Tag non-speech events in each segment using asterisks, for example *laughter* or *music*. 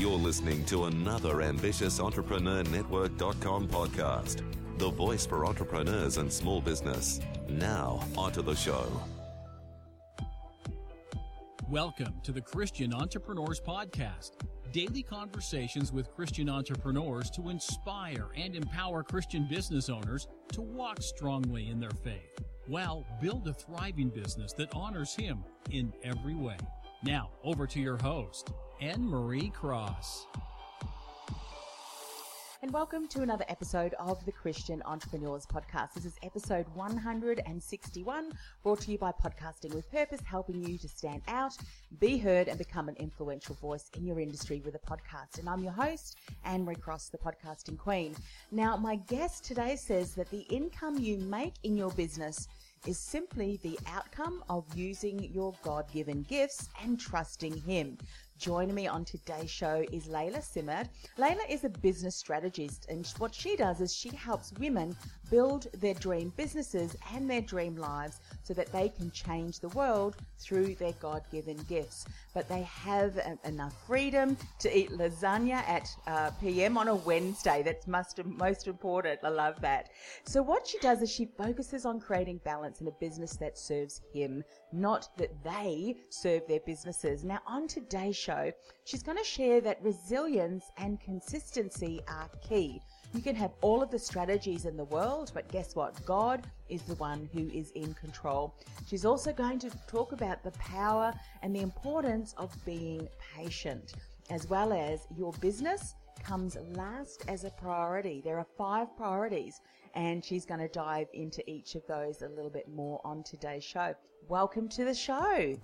You're listening to another ambitious Entrepreneur Network.com podcast. The voice for entrepreneurs and small business. Now, onto the show. Welcome to the Christian Entrepreneurs Podcast. Daily conversations with Christian entrepreneurs to inspire and empower Christian business owners to walk strongly in their faith. Well, build a thriving business that honors Him in every way. Now, over to your host, Anne Marie Cross. And welcome to another episode of the Christian Entrepreneurs Podcast. This is episode 161, brought to you by Podcasting with Purpose, helping you to stand out, be heard, and become an influential voice in your industry with a podcast. And I'm your host, Anne Marie Cross, the podcasting queen. Now, my guest today says that the income you make in your business is simply the outcome of using your God given gifts and trusting Him. Joining me on today's show is Leila Simard. Leila is a business strategist, and what she does is she helps women build their dream businesses and their dream lives so that they can change the world through their God given gifts. But they have a, enough freedom to eat lasagna at uh, PM on a Wednesday. That's must, most important. I love that. So, what she does is she focuses on creating balance in a business that serves Him, not that they serve their businesses. Now, on today's show, she's going to share that resilience and consistency are key. You can have all of the strategies in the world, but guess what? God is the one who is in control. She's also going to talk about the power and the importance of being patient, as well as your business comes last as a priority. There are five priorities, and she's going to dive into each of those a little bit more on today's show. Welcome to the show.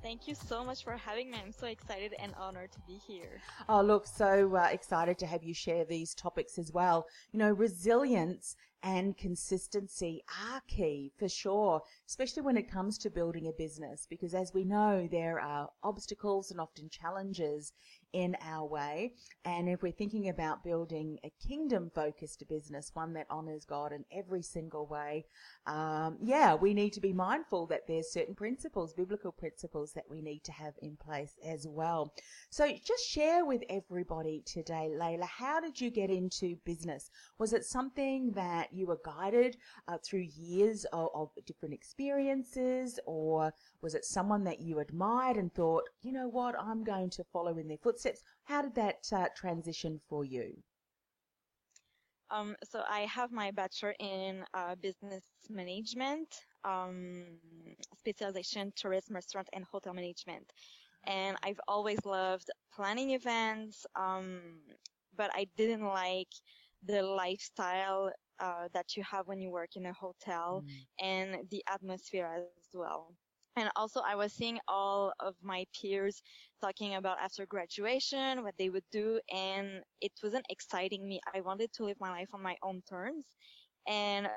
Thank you so much for having me. I'm so excited and honored to be here. Oh, look, so uh, excited to have you share these topics as well. You know, resilience and consistency are key for sure, especially when it comes to building a business, because as we know, there are obstacles and often challenges in our way. And if we're thinking about building a kingdom focused business, one that honors God in every single way, um, yeah, we need to be mindful that there's certain principles, biblical principles that we need to have in place as well. So just share with everybody today, Leila, how did you get into business? Was it something that you were guided uh, through years of, of different experiences or was it someone that you admired and thought, you know what, I'm going to follow in their footsteps? How did that uh, transition for you? Um, so I have my bachelor in uh, business management, um, specialization tourism, restaurant, and hotel management. And I've always loved planning events, um, but I didn't like the lifestyle uh, that you have when you work in a hotel mm. and the atmosphere as well. And also I was seeing all of my peers talking about after graduation, what they would do. And it wasn't exciting me. I wanted to live my life on my own terms. And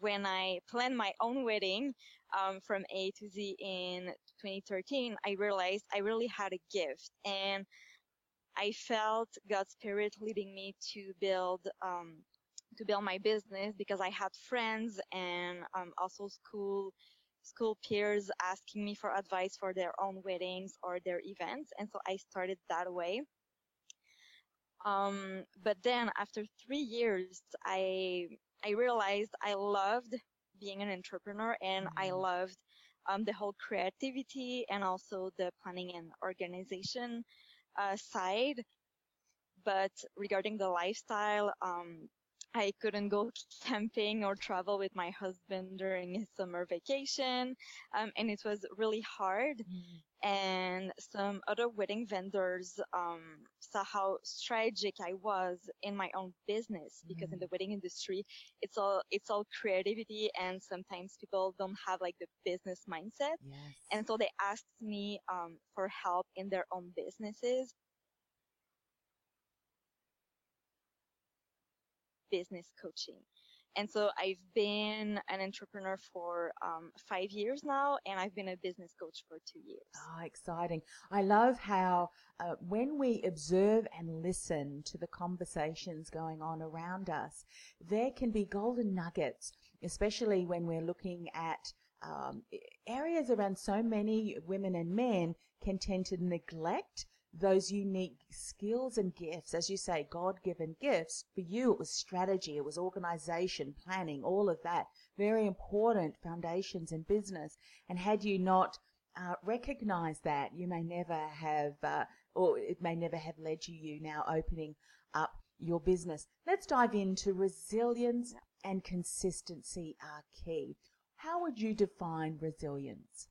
when I planned my own wedding, um, from A to Z in 2013, I realized I really had a gift and I felt God's spirit leading me to build, um, to build my business because I had friends and um, also school school peers asking me for advice for their own weddings or their events. And so I started that way. Um, but then after three years, I, I realized I loved being an entrepreneur and mm-hmm. I loved um, the whole creativity and also the planning and organization uh, side. But regarding the lifestyle, um, I couldn't go camping or travel with my husband during his summer vacation. Um, and it was really hard. Mm. And some other wedding vendors, um, saw how strategic I was in my own business because in Mm. the wedding industry, it's all, it's all creativity and sometimes people don't have like the business mindset. Yes. And so they asked me, um, for help in their own businesses. Business coaching. And so I've been an entrepreneur for um, five years now, and I've been a business coach for two years. Oh, exciting. I love how uh, when we observe and listen to the conversations going on around us, there can be golden nuggets, especially when we're looking at um, areas around so many women and men can tend to neglect those unique skills and gifts, as you say, God given gifts. For you, it was strategy, it was organization, planning, all of that. Very important foundations in business. And had you not uh, recognized that, you may never have, uh, or it may never have led to you now opening up your business. Let's dive into resilience and consistency are key. How would you define resilience?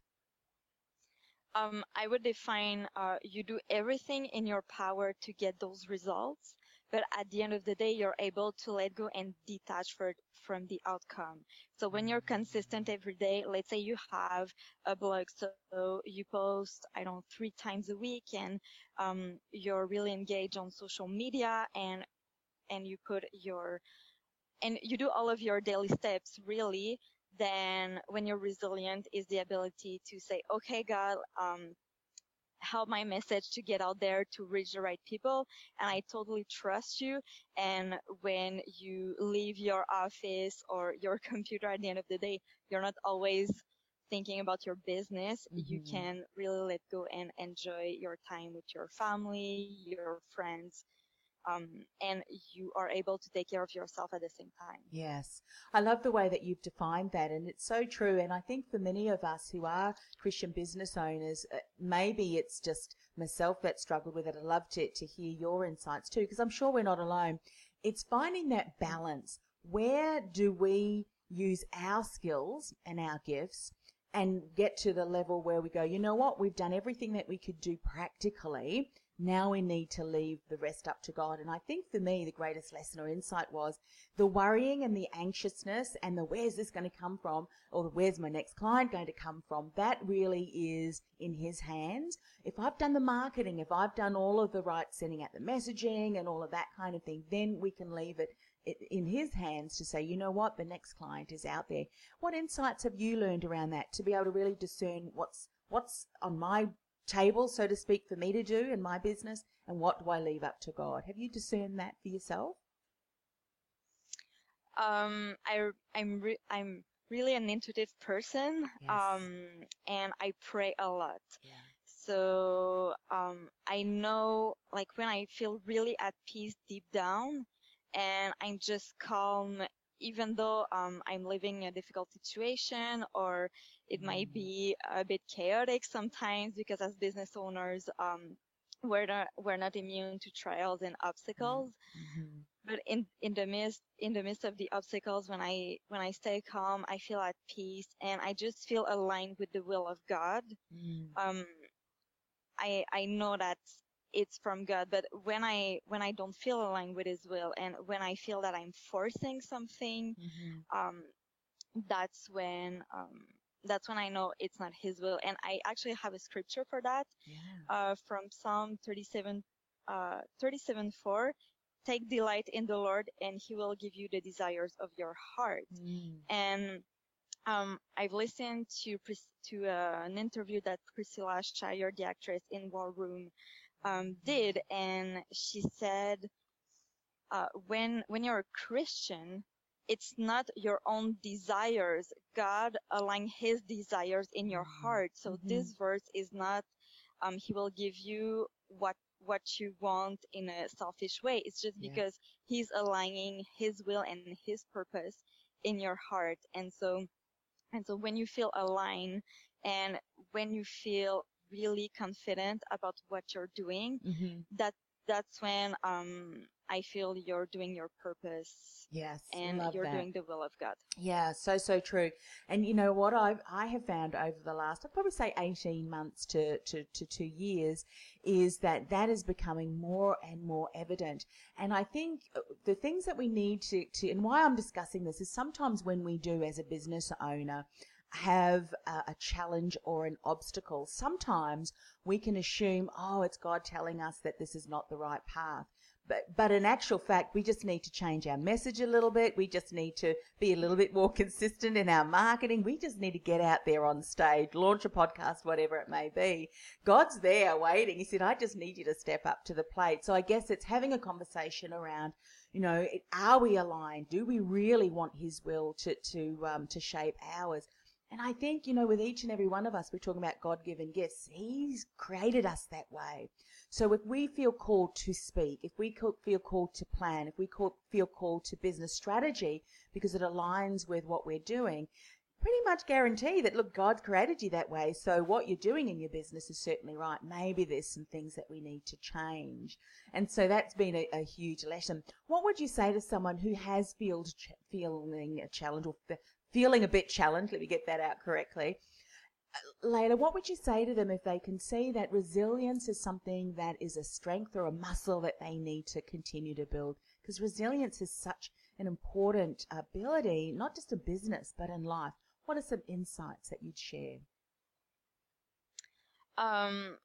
Um, I would define uh, you do everything in your power to get those results, but at the end of the day, you're able to let go and detach for, from the outcome. So when you're consistent every day, let's say you have a blog, so you post, I don't know, three times a week and um, you're really engaged on social media and and you put your and you do all of your daily steps really then when you're resilient is the ability to say okay god um help my message to get out there to reach the right people and i totally trust you and when you leave your office or your *laughs* computer at the end of the day you're not always thinking about your business you Mhm. can really let go and enjoy your time with your family your friends um, and you are able to take care of yourself at the same time Yes. I love the way that you've defined that and it's so true. And I think for many of us who are Christian business owners, uh, maybe it's just myself that struggled with it. I'd love to, to hear your insights too, because I'm sure we're not alone. It's finding that balance. Where do we use our skills and our gifts and get to the level where we go, you know what? We've done everything that we could do practically. Now we need to leave the rest up to God. And I think for me, the greatest lesson or insight was the worrying and the anxiousness and the where's this going to come from or where's my next client going to come from. That really is in his hands. If I've done the marketing, if I've done all of the right sending out the messaging and all of that kind of thing, then we can leave it it- in his hands to say, you know what, the next client is out there. What insights have you learned around that to be able to really discern what's what's on my table, so to speak, for me to do in my business, and what do I leave up to God? Have you discerned that for yourself? um i i'm re- i'm really an intuitive person Yes. um and i pray a lot Yeah. so um i know like when i feel really at peace deep down and i'm just calm even though um i'm living a difficult situation or it might Mm. be a bit chaotic sometimes because as business owners um we're not we're not immune to trials and obstacles Mm-hmm. but in in the midst in the midst of the obstacles when i when i stay calm i feel at peace and i just feel aligned with the will of god Mm. um i i know that it's from god but when i when i don't feel aligned with his will and when i feel that i'm forcing something Mm-hmm. um that's when um that's when i know it's not his will and i actually have a scripture for that Yeah. uh, from Psalm 37, uh, 37 4. Take delight in the Lord, and He will give you the desires of your heart. Mm. And um, I've listened to to uh, an interview that Priscilla Shirer, the actress in War Room, um, did, and she said, uh, "When when you're a Christian, it's not your own desires. God align His desires in your Mhm. heart. So Mhm. this verse is not, um, He will give you what what you want in a selfish way. It's just Yeah. because He's aligning His will and His purpose in your heart. And so, and so when you feel aligned and when you feel really confident about what you're doing, Mm-hmm. that that's when um, I feel you're doing your purpose Yes, and you're that. doing the will of God. Yeah, so so true. And you know what I I have found over the last I'd probably say 18 months to, to, to 2 years is that that is becoming more and more evident. And I think uh, the things that we need to, to and why I'm discussing this is sometimes when we do as a business owner have a, a challenge or an obstacle, sometimes we can assume, oh, it's God telling us that this is not the right path. But, but in actual fact, we just need to change our message a little bit. We just need to be a little bit more *laughs* consistent in our marketing. We just need to get out there on stage, launch a podcast, whatever it may be. God's there waiting. He said, I just need you to step up to the plate. So I guess it's having a conversation around, you know, are we aligned? Do we really want His will to, to, um, to shape ours? And I think, you know, with each and every one of us, we're talking about God given gifts. He's created us that way. So if we feel called to speak, if we feel called to plan, if we feel called to business strategy because it aligns with what we're doing, pretty much guarantee that, look, God created you that way. So what you're doing in your business is certainly right. Maybe there's some things that we need to change. And so that's been a, a huge lesson. What would you say to someone who has feel, feeling a challenge or feeling a bit challenged? Let me get that out correctly Leila, what would you say to them if they can see that resilience is something that is a strength or a muscle that they need to continue to build? Because resilience is such an important ability, not just in business, but in life. What are some insights that you'd share? Um,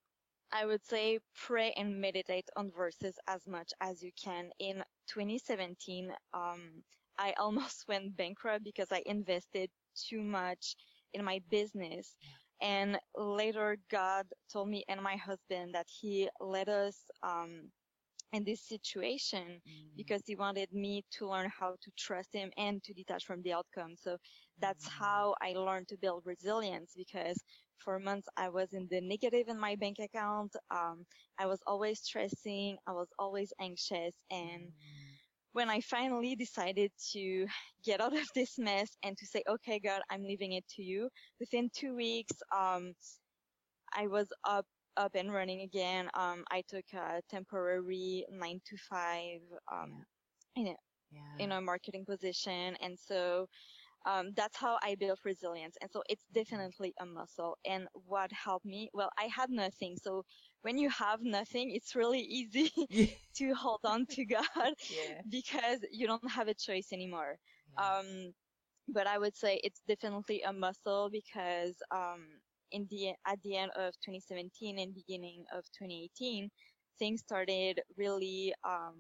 I would say pray and meditate on verses as much as you can. In 2017, um, I almost *laughs* went bankrupt because I invested too much in my business. And later God told me and my husband that he led us, um, in this situation mm. because he wanted me to learn how to trust him and to detach from the outcome. So that's mm. how I learned to build resilience because for months I was in the negative in my bank account. Um, I was always stressing. I was always anxious and mm when I finally decided to get out of this mess and to say, okay, God, I'm leaving it to you, within two weeks, um, I was up, up and running again. Um, I took a temporary nine to five, um, yeah. in a, yeah. in a marketing position. And so, um, that's how I built resilience. And so it's definitely a muscle. And what helped me, well, I had nothing. So when you have nothing, it's really easy *laughs* yeah. to hold on to *laughs* God yeah. because you don't have a choice anymore. Yeah. Um, but I would say it's definitely a muscle because, um, in the, at the end of 2017 and beginning of 2018, things started really, um,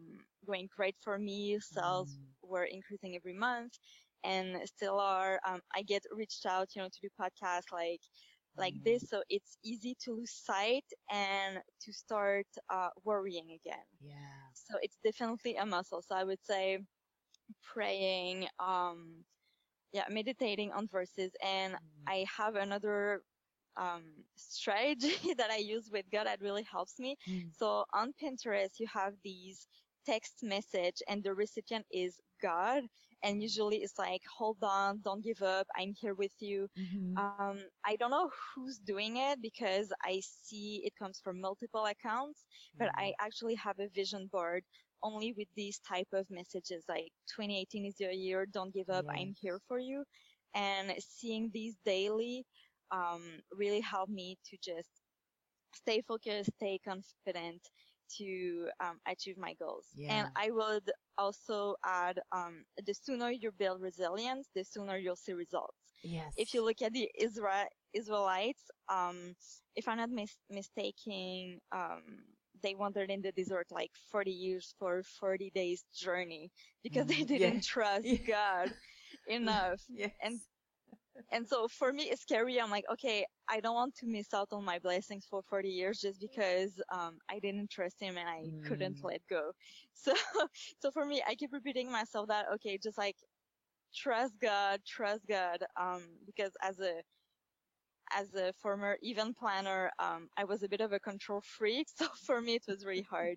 going great for me. Sales mm. were increasing every month and still are. Um, I get reached out, you know, to do podcasts like, like mm. this. So it's easy to lose sight and to start uh, worrying again. Yeah. So it's definitely a muscle. So I would say praying, um, yeah, meditating on verses. And mm. I have another um, strategy *laughs* that I use with God that really helps me. Mm. So on Pinterest, you have these text message and the recipient is God and usually it's like, hold on, don't give up. I'm here with you. Mm-hmm. Um, I don't know who's doing it because I see it comes from multiple accounts, but mm-hmm. I actually have a vision board only with these type of messages like 2018 is your year. Don't give up. I'm here for you. And seeing these daily, um, really helped me to just stay focused, stay confident, to um, achieve my goals. Yeah. And I would also add um, the sooner you build resilience, the sooner you'll see results. Yes. If you look at the Israel Israelites, um, if I'm not mis- mistaken, um, they wandered in the desert like 40 years for 40 days journey because they mm, didn't yeah. trust *laughs* yeah. God *laughs* enough. yes. And and so for me, it's scary. I'm like, okay, I don't want to miss out on my blessings for 40 years just because um, I didn't trust him and I mm. couldn't let go. *laughs* So, so for me, I keep repeating myself that, okay, just like trust God, trust God, um, because as a as a former event planner, um, I was a bit of a control freak. *laughs* So for me, it was really hard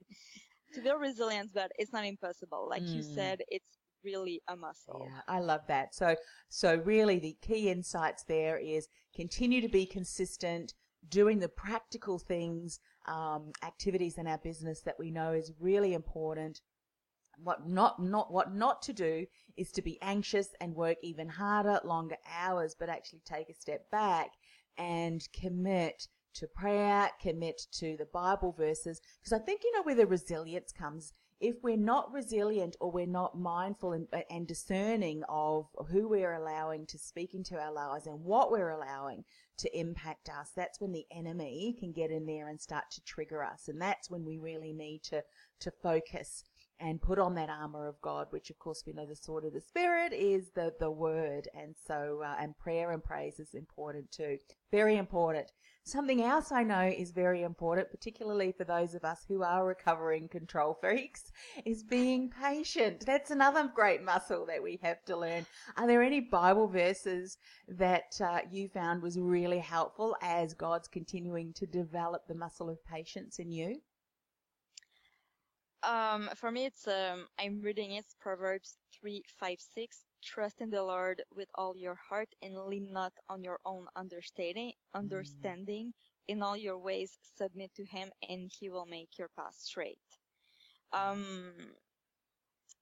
to build resilience, but it's not impossible. Like mm. you said, it's really a muscle. Yeah, I love that. So, so really the key insights there is continue to be consistent, doing the practical things, um, activities in our business that we know is really important. What not, not, what not to do is to be anxious and work even harder, longer hours, but actually take a step back and commit to prayer, commit to the Bible verses. Because I think, you know, where the resilience comes, if we're not resilient or we're not mindful and, uh, and discerning of who we're allowing to speak into our lives and what we're allowing to impact us, that's when the enemy can get in there and start to trigger us. And that's when we really need to, to focus and put on that armor of God, which of course we know the sword of the spirit is the, the word. And so, uh, and prayer and praise is important too. Very important. Something else I know is very important, particularly for those of us who are recovering control *laughs* freaks, is being patient. That's another great muscle that we have to learn. Are there any Bible verses that uh, you found was really helpful as God's continuing to develop the muscle of patience in you? Um, for me, it's um, I'm reading it Proverbs three, five, six. Trust in the Lord with all your heart and lean not on your own understanding. Understanding in all your ways, submit to Him, and He will make your path straight. Um,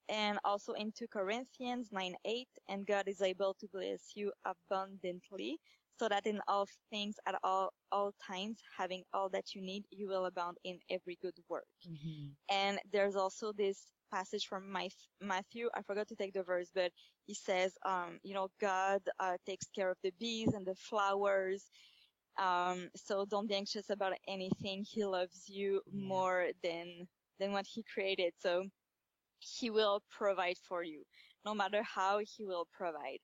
and also in 2 Corinthians 9 8, and God is able to bless you abundantly so that in all things at all all times having all that you need you will abound in every good work. Mm-hmm. and there's also this passage from matthew i forgot to take the verse but he says um, you know god uh, takes care of the bees and the flowers. Um, so don't be anxious about anything. He loves you Yeah. more than than what he created. So he will provide for you no matter how he will provide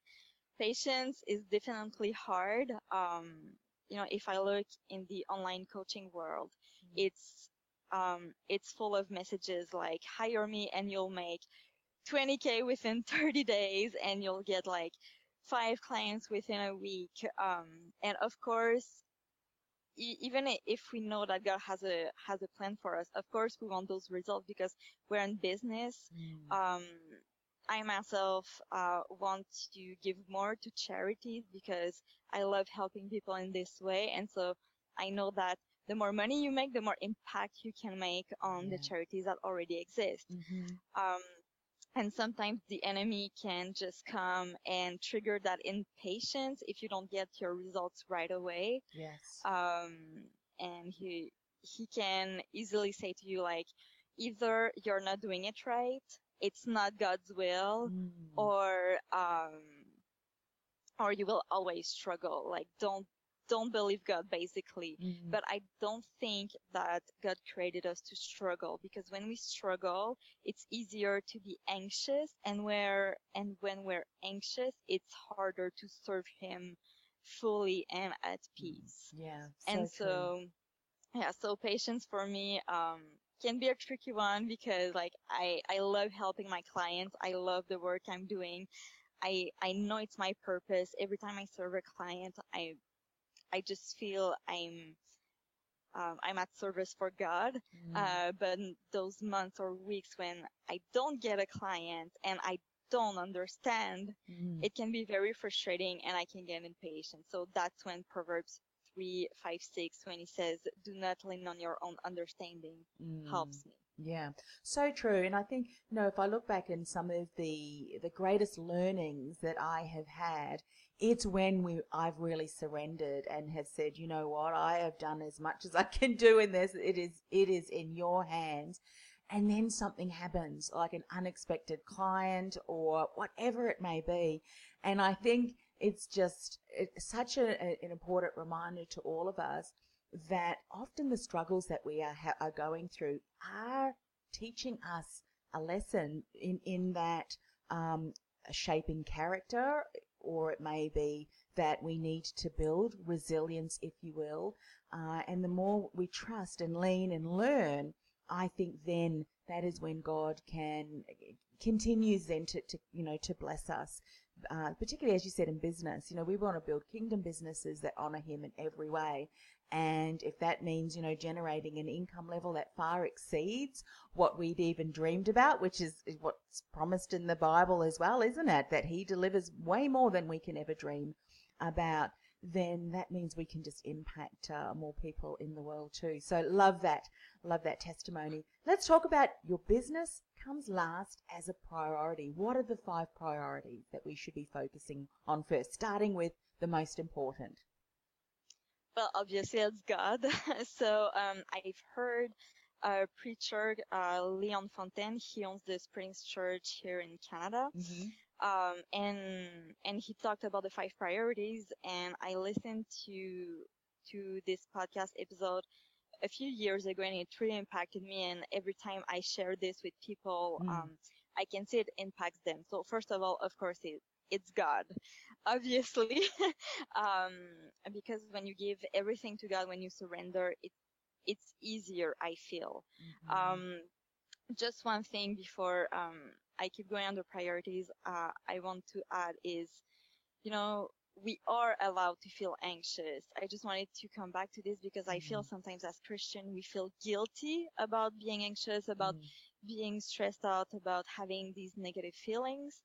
patience is definitely hard. Um, you know, if I look in the online coaching world, it's um, it's full of messages like hire me and you'll make 20k within *laughs* 30 days and you'll get like five clients within a week. Um, and of course, e- even if we know that God has a has a plan for us, of course we want those results because we're in business Mm. um, I myself uh, want to give more to charities because I love helping people in this way, and so I know that the more money you make, the more impact you can make on the charities that already exist. Mhm. Um, and sometimes the enemy can just come and trigger that impatience if you don't get your results right away Yes. um, and he he can easily say to you like either you're not doing it right it's not god's will Mm. or um or you will always struggle like don't don't believe god basically Mhm. but i don't think that god created us to struggle because when we struggle it's easier to be anxious and where and when we're anxious it's harder to serve him fully and at peace yeah. and true. so yeah so patience for me um can be a tricky one because like i i love helping my clients i love the work i'm doing i i know it's my purpose every time i serve a client i i just feel i'm um, I'm at service for God, Mm. uh, but those months or weeks when I don't get a client and I don't understand, Mm. it can be very frustrating and I can get impatient. So that's when Proverbs 3, 5, 6, when he says, do not lean on your own understanding, Mm. helps me. Yeah, so true. And I think, you know, if I look back in some of the the greatest learnings that I have had, it's when we I've really surrendered and have said, you know what, I have done as much as I can do in this. It is it is in your hands. And then something happens, like an unexpected client or whatever it may be. And I think it's just it's such a, a- an important reminder to all of us that often the struggles that we are, ha- are going through are teaching us a lesson in, in that um, shaping character, or it may be that we need to build resilience, if you will. Uh, and the more we trust and lean and learn, I think then that is when God can continues then to, to you know to bless us uh, particularly as you said in business. You know we want to build kingdom businesses that honor him in every way. And if that means you know generating an income level that far exceeds what we'd even dreamed about which is, what's promised in the bible as well isn't it? That he delivers way more than we can ever dream about then that means we can just impact uh, more people in the world too. So love that, love that testimony. Let's talk about your business comes last as a priority. What are the five priorities that we should be focusing on first, starting with the most important? Well, obviously it's God. *laughs* so um, I've heard a preacher, uh, Leon Fontaine, he owns the Springs Church here in Canada. Mm-hmm. Um, and and he talked about the five priorities, and I listened to to this podcast episode a few years ago, and it really impacted me. And every time I share this with people, Mm. um, I can see it impacts them. So first of all, of course, it, it's God, *laughs* obviously, *laughs* um, because when you give everything to God, when you surrender, it it's easier. I feel. Mhm. Um, just one thing before um, I keep going on the priorities, uh, I want to add is, you know, we are allowed to feel anxious. I just wanted to come back to this because I feel sometimes as Christian we feel guilty about being anxious, about Mm. being stressed out, about having these negative feelings.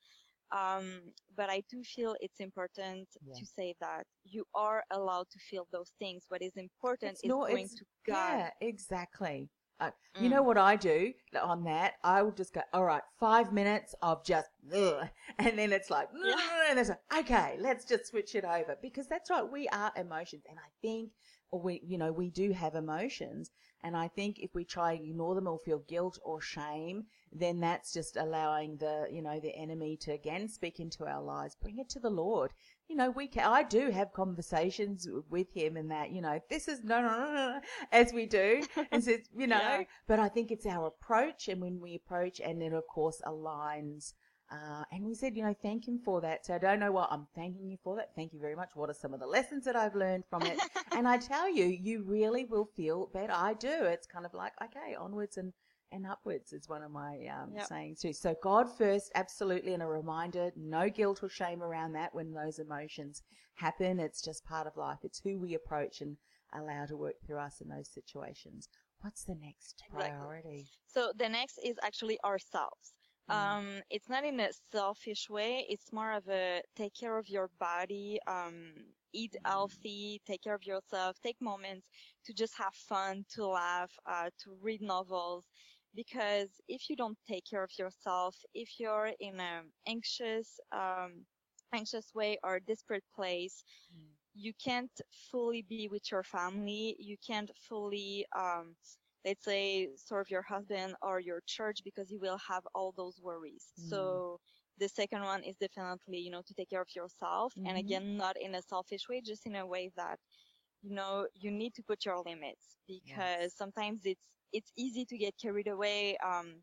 Um, but I do feel it's important Yeah. to say that you are allowed to feel those things. What is important It's is going to God. Yeah, exactly. Uh, You know Mm. what I do on that? I will just go, all right, five minutes of just, ugh, *laughs* and then it's like, Yeah. and it's like, okay, let's just switch it over because that's right. We are emotions, and I think, or we, you know, we do have emotions, and I think if we try to ignore them or feel guilt or shame, then that's just allowing the, you know, the enemy to again speak into our lives. Bring it to the Lord. You know, we can, I do have conversations with him and that, you know, this is no, no, no, no, as we do, *laughs* and says, you know, Yeah. but I think it's our approach, and when we approach, and then of course aligns. Uh, and we said, you know, thank him for that. So I don't know what I'm thanking you for that. Thank you very much. What are some of the lessons that I've learned from it? *laughs* and I tell you, you really will feel better. I do. It's kind of like, okay, onwards and, and upwards is one of my um, Yep. sayings too. So God first, absolutely, and a reminder, no guilt or shame around that when those emotions happen. It's just part of life. It's who we approach and allow to work through us in those situations. What's the next Exactly. priority? So the next is actually ourselves. Mm. Um, it's not in a selfish way. It's more of a take care of your body, um, eat Mm. healthy, take care of yourself, take moments to just have fun, to laugh, uh, to read novels. Because if you don't take care of yourself, if you're in an anxious, um, anxious way or desperate place, Mm. you can't fully be with your family. You can't fully, um, let's say, serve your husband or your church because you will have all those worries. Mm. So the second one is definitely, you know, to take care of yourself. Mhm. And again, not in a selfish way, just in a way that, you know, you need to put your limits because sometimes it's, it's easy to get carried away. Um,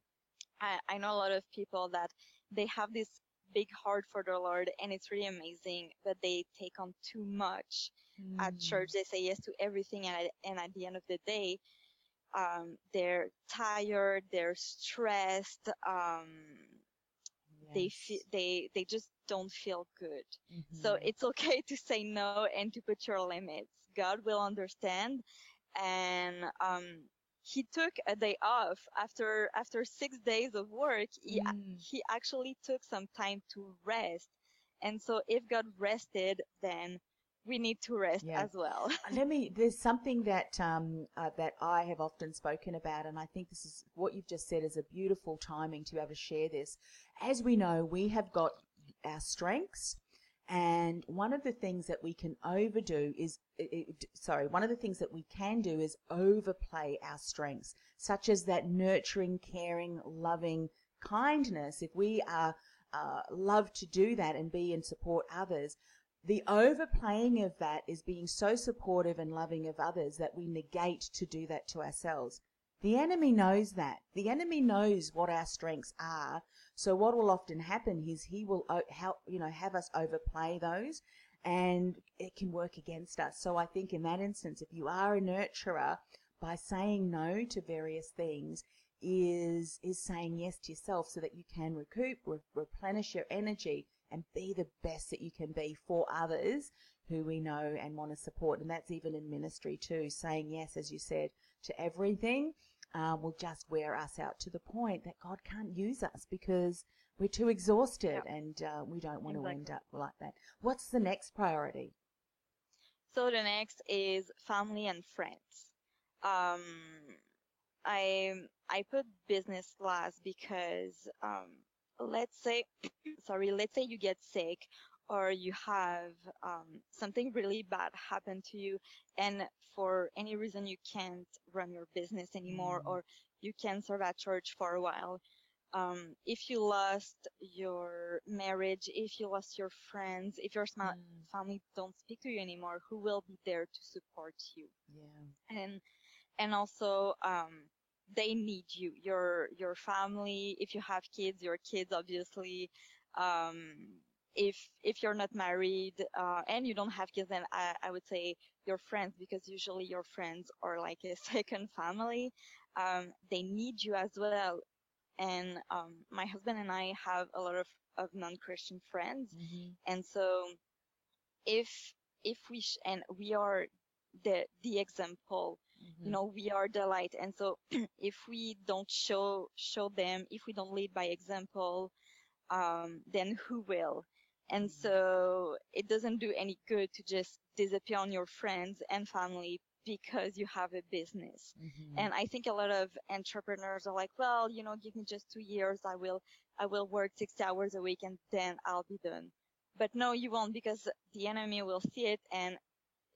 I, I know a lot of people that they have this big heart for the Lord and it's really amazing, but they take on too much at Mm. church. They say yes to everything, and at, and at the end of the day, um, they're tired, they're stressed, um, they feel they they just don't feel good. So Mhm. it's *laughs* okay to say no and to put your limits. God will understand, and um, he took a day off after after six days of work. He Mm. he actually took some time to rest, and so if God rested, then we need to rest Yeah. as well. Let me. There's something that um, uh, that I have often spoken about, and I think this is what you've just said is a beautiful timing to be able to share this. As we know, we have got our strengths, and one of the things that we can overdo is, i- i- d- sorry, one of the things that we can do is overplay our strengths, such as that nurturing, caring, loving kindness. If we are uh, love to do that and be and support others, the overplaying of that is being so supportive and loving of others that we negate to do that to ourselves. The enemy knows that. The enemy knows what our strengths are. So what will often happen is he will uh, help, you know, have us overplay those and it can work against us. So I think in that instance, if you are a nurturer by saying no to various things is, is saying yes to yourself so that you can recoup, re- replenish your energy and be the best that you can be for others who we know and want to support. And that's even in ministry too. Saying yes, as you said, to everything uh, will just wear us out to the point that God can't use us because we're too exhausted Yeah. and uh, we don't want to end up like that. What's the next priority? So the next is family and friends. Um, I I put business last because um, let's say *clears throat* sorry, let's say you get sick or you have um, something really bad happen to you and for any reason you can't run your business anymore Mm. or you can't serve at church for a while um, if you lost your marriage if you lost your friends if your sma- Mm. family don't speak to you anymore who will be there to support you Yeah. and and also um they need you your your family if you have kids your kids obviously um if if you're not married uh and you don't have kids then i i would say your friends because usually your friends are like a *laughs* second family um they need you as well and um my husband and i have a lot of of non-christian friends Mm-hmm. and so if if we sh- and we are the the example Mm-hmm. you know we are the light and so *clears throat* if we don't show show them if we don't lead by example um then who will and Mhm. so it doesn't do any good to just disappear on your friends and family because you have a business Mm-hmm. and i think a lot of entrepreneurs are like well you know give me just two years i will i will work 60 hours a week and then i'll be done but no you won't because the enemy will see it and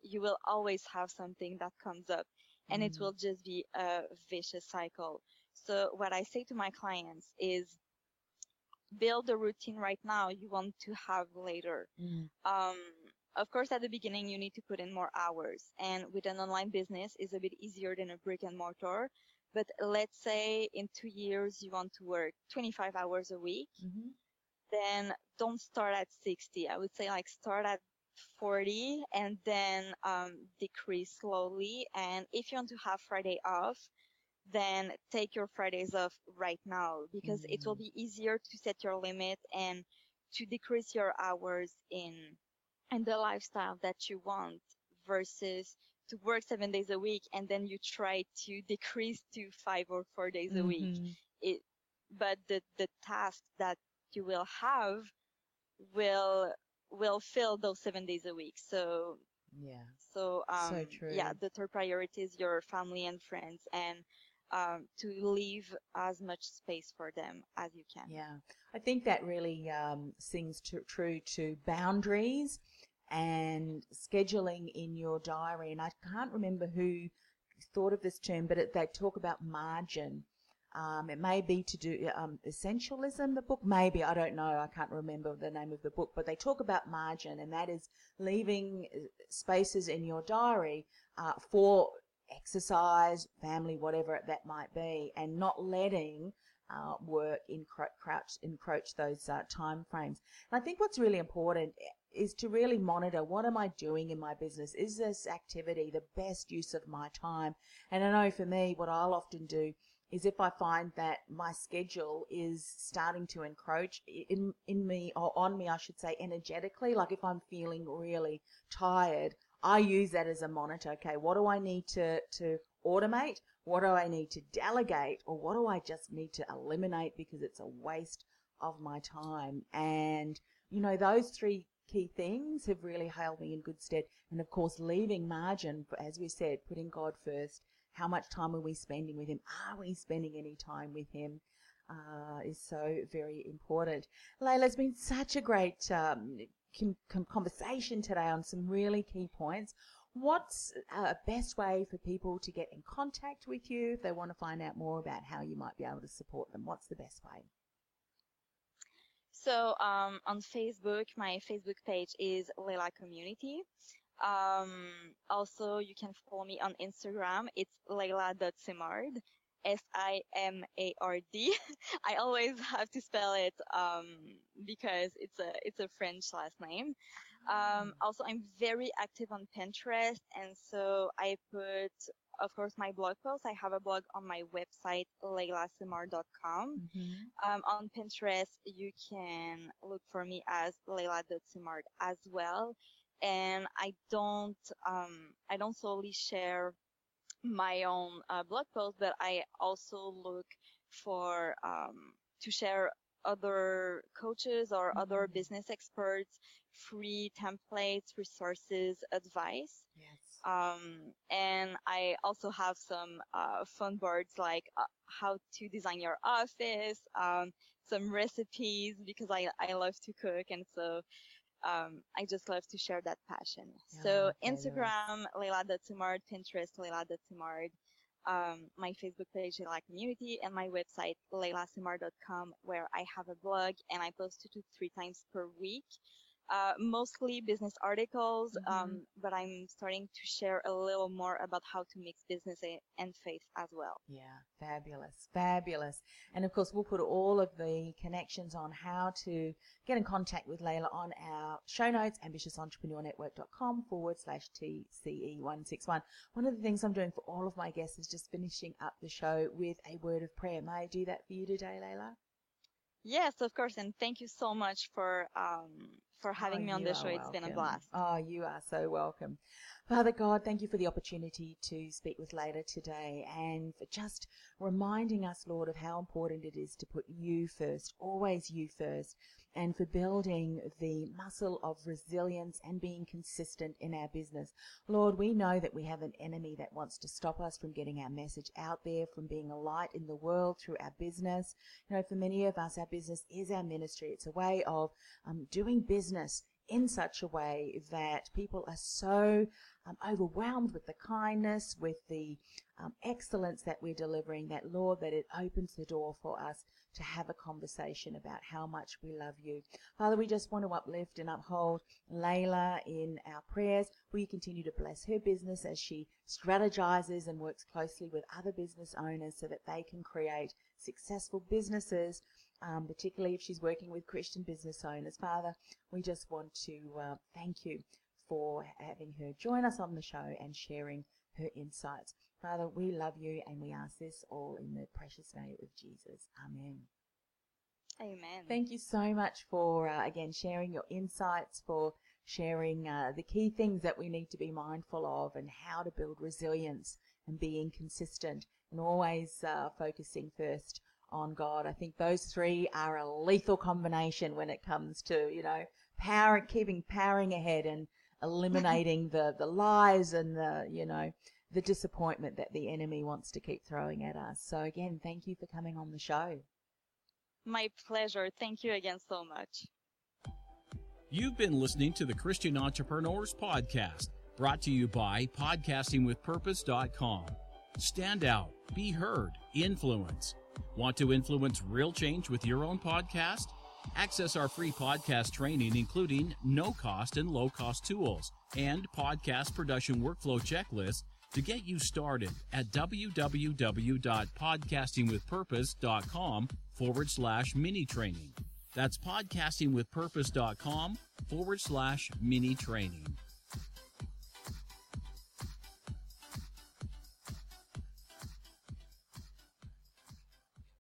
you will always have something that comes up and it Mm. will just be a vicious cycle so what i say to my clients is build a routine right now you want to have later Mm. um, of course, at the beginning, you need to put in more hours. And with an online business, it's a bit easier than a brick and mortar. But let's say in two years, you want to work 25 hours a week, Mm-hmm. then don't start at 60. I would say like start at 40 and then um, decrease slowly. And if you want to have Friday off, then take your Fridays off right now because it will Mhm. be easier to set your limit and to decrease your hours in in the lifestyle that you want versus to work seven days a week and then you try to decrease to five or four days a week. Mhm. It, but the, the task that you will have will, will fill those seven days a week. So, Yeah. so, um, yeah, true. the third priority is your family and friends and, um, to leave as much space for them as you can. Yeah, I think that really um, sings to, true to boundaries and scheduling in your diary. And I can't remember who thought of this term, but it, they talk about margin. Um, it may be to do um, essentialism. The book, maybe I don't know. I can't remember the name of the book, but they talk about margin, and that is leaving uh, spaces in your diary uh, for exercise, family, whatever that might be, and not letting uh, work encroach, encroach those uh, time frames. And I think what's really important is to really monitor what am I doing in my business? Is this activity the best use of my time? And I know for me, what I'll often do is if I find that my schedule is starting to encroach in in me or on me, I should say, energetically, like if I'm feeling really tired, I use that as a monitor. Okay, what do I need to to automate? What do I need to delegate, or what do I just need to eliminate because it's a waste of my time? And you know, those three key things have really held me in good stead. And of course, leaving margin, as we said, putting God first. How much time are we spending with Him? Are we spending any time with Him? Uh, is so very important. Leila, it's been such a great um, conversation today on some really key points. What's a best way for people to get in contact with you if they want to find out more about how you might be able to support them? What's the best way? So um, on Facebook, my Facebook page is Leila Community. Um, also, you can follow me on Instagram. It's leila.simard, S-I-M-A-R-D. *laughs* I always have to spell it um, because it's a it's a French last name. Um, also, I'm very active on Pinterest, and so I put, of course, my blog posts. I have a blog on my website, leilasimard.com. Mm-hmm. Um, on Pinterest, you can look for me as Leila.simard as well. And I don't, um, I don't solely share my own uh, blog posts, but I also look for um, to share other coaches or other Mhm. business experts free templates, resources, advice. Yes. Um, and I also have some uh, fun boards like uh, how to design your office, um, some recipes because I, I love to cook and so um, I just love to share that passion. so okay, Instagram, Leila.Simard, Pinterest, Leila Leila.Simard, um, my Facebook page, Leila Community, and my website, leilasimard.com, where I have a blog and I post two to three times per week uh, mostly business articles, Mhm. um, but I'm starting to share a little more about how to mix business and faith as well. Yeah, fabulous, fabulous. And of course, we'll put all of the connections on how to get in contact with Leila on our show notes, ambitiousentrepreneurnetwork.com forward slash TCE161. One of the things I'm doing for all of my guests is just finishing up the show with a word of prayer. May I do that for you today, Leila? Yes, of course, and thank you so much for um, for having Oh, me on the show. It's been a blast. Oh, you are so welcome. Father God, thank you for the opportunity to speak with Leila today and for just reminding us, Lord, of how important it is to put you first, always you first, and for building the muscle of resilience and being consistent in our business. Lord, we know that we have an enemy that wants to stop us from getting our message out there, from being a light in the world through our business. You know, for many of us, our business is our ministry. It's a way of um, doing business in such a way that people are so um, overwhelmed with the kindness, with the um, excellence that we're delivering, that Lord, that it opens the door for us to have a conversation about how much we love you. Father, we just want to uplift and uphold Leila in our prayers. Will you continue to bless her business as she strategizes and works closely with other business owners so that they can create successful businesses, um, particularly if she's working with Christian business owners. Father, we just want to uh, thank you for having her join us on the show and sharing her insights. Father, we love you and we ask this all in the precious name of Jesus. Amen. Amen. Thank you so much for, uh, again, sharing your insights, for sharing uh, the key things that we need to be mindful of and how to build resilience and being consistent and always uh, focusing first on God. I think those three are a lethal combination when it comes to, you know, power, keeping powering ahead and eliminating *laughs* the, the lies and the, you know, the disappointment that the enemy wants to keep throwing at us. So again, thank you for coming on the show. My pleasure. Thank you again so much. You've been listening to the Christian Entrepreneurs Podcast, brought to you by podcastingwithpurpose.com. Stand out, be heard, influence. Want to influence real change with your own podcast? Access our free podcast training, including no cost and low cost tools and podcast production workflow checklists to get you started at www.podcastingwithpurpose.com forward slash mini training. That's podcastingwithpurpose.com forward slash mini training.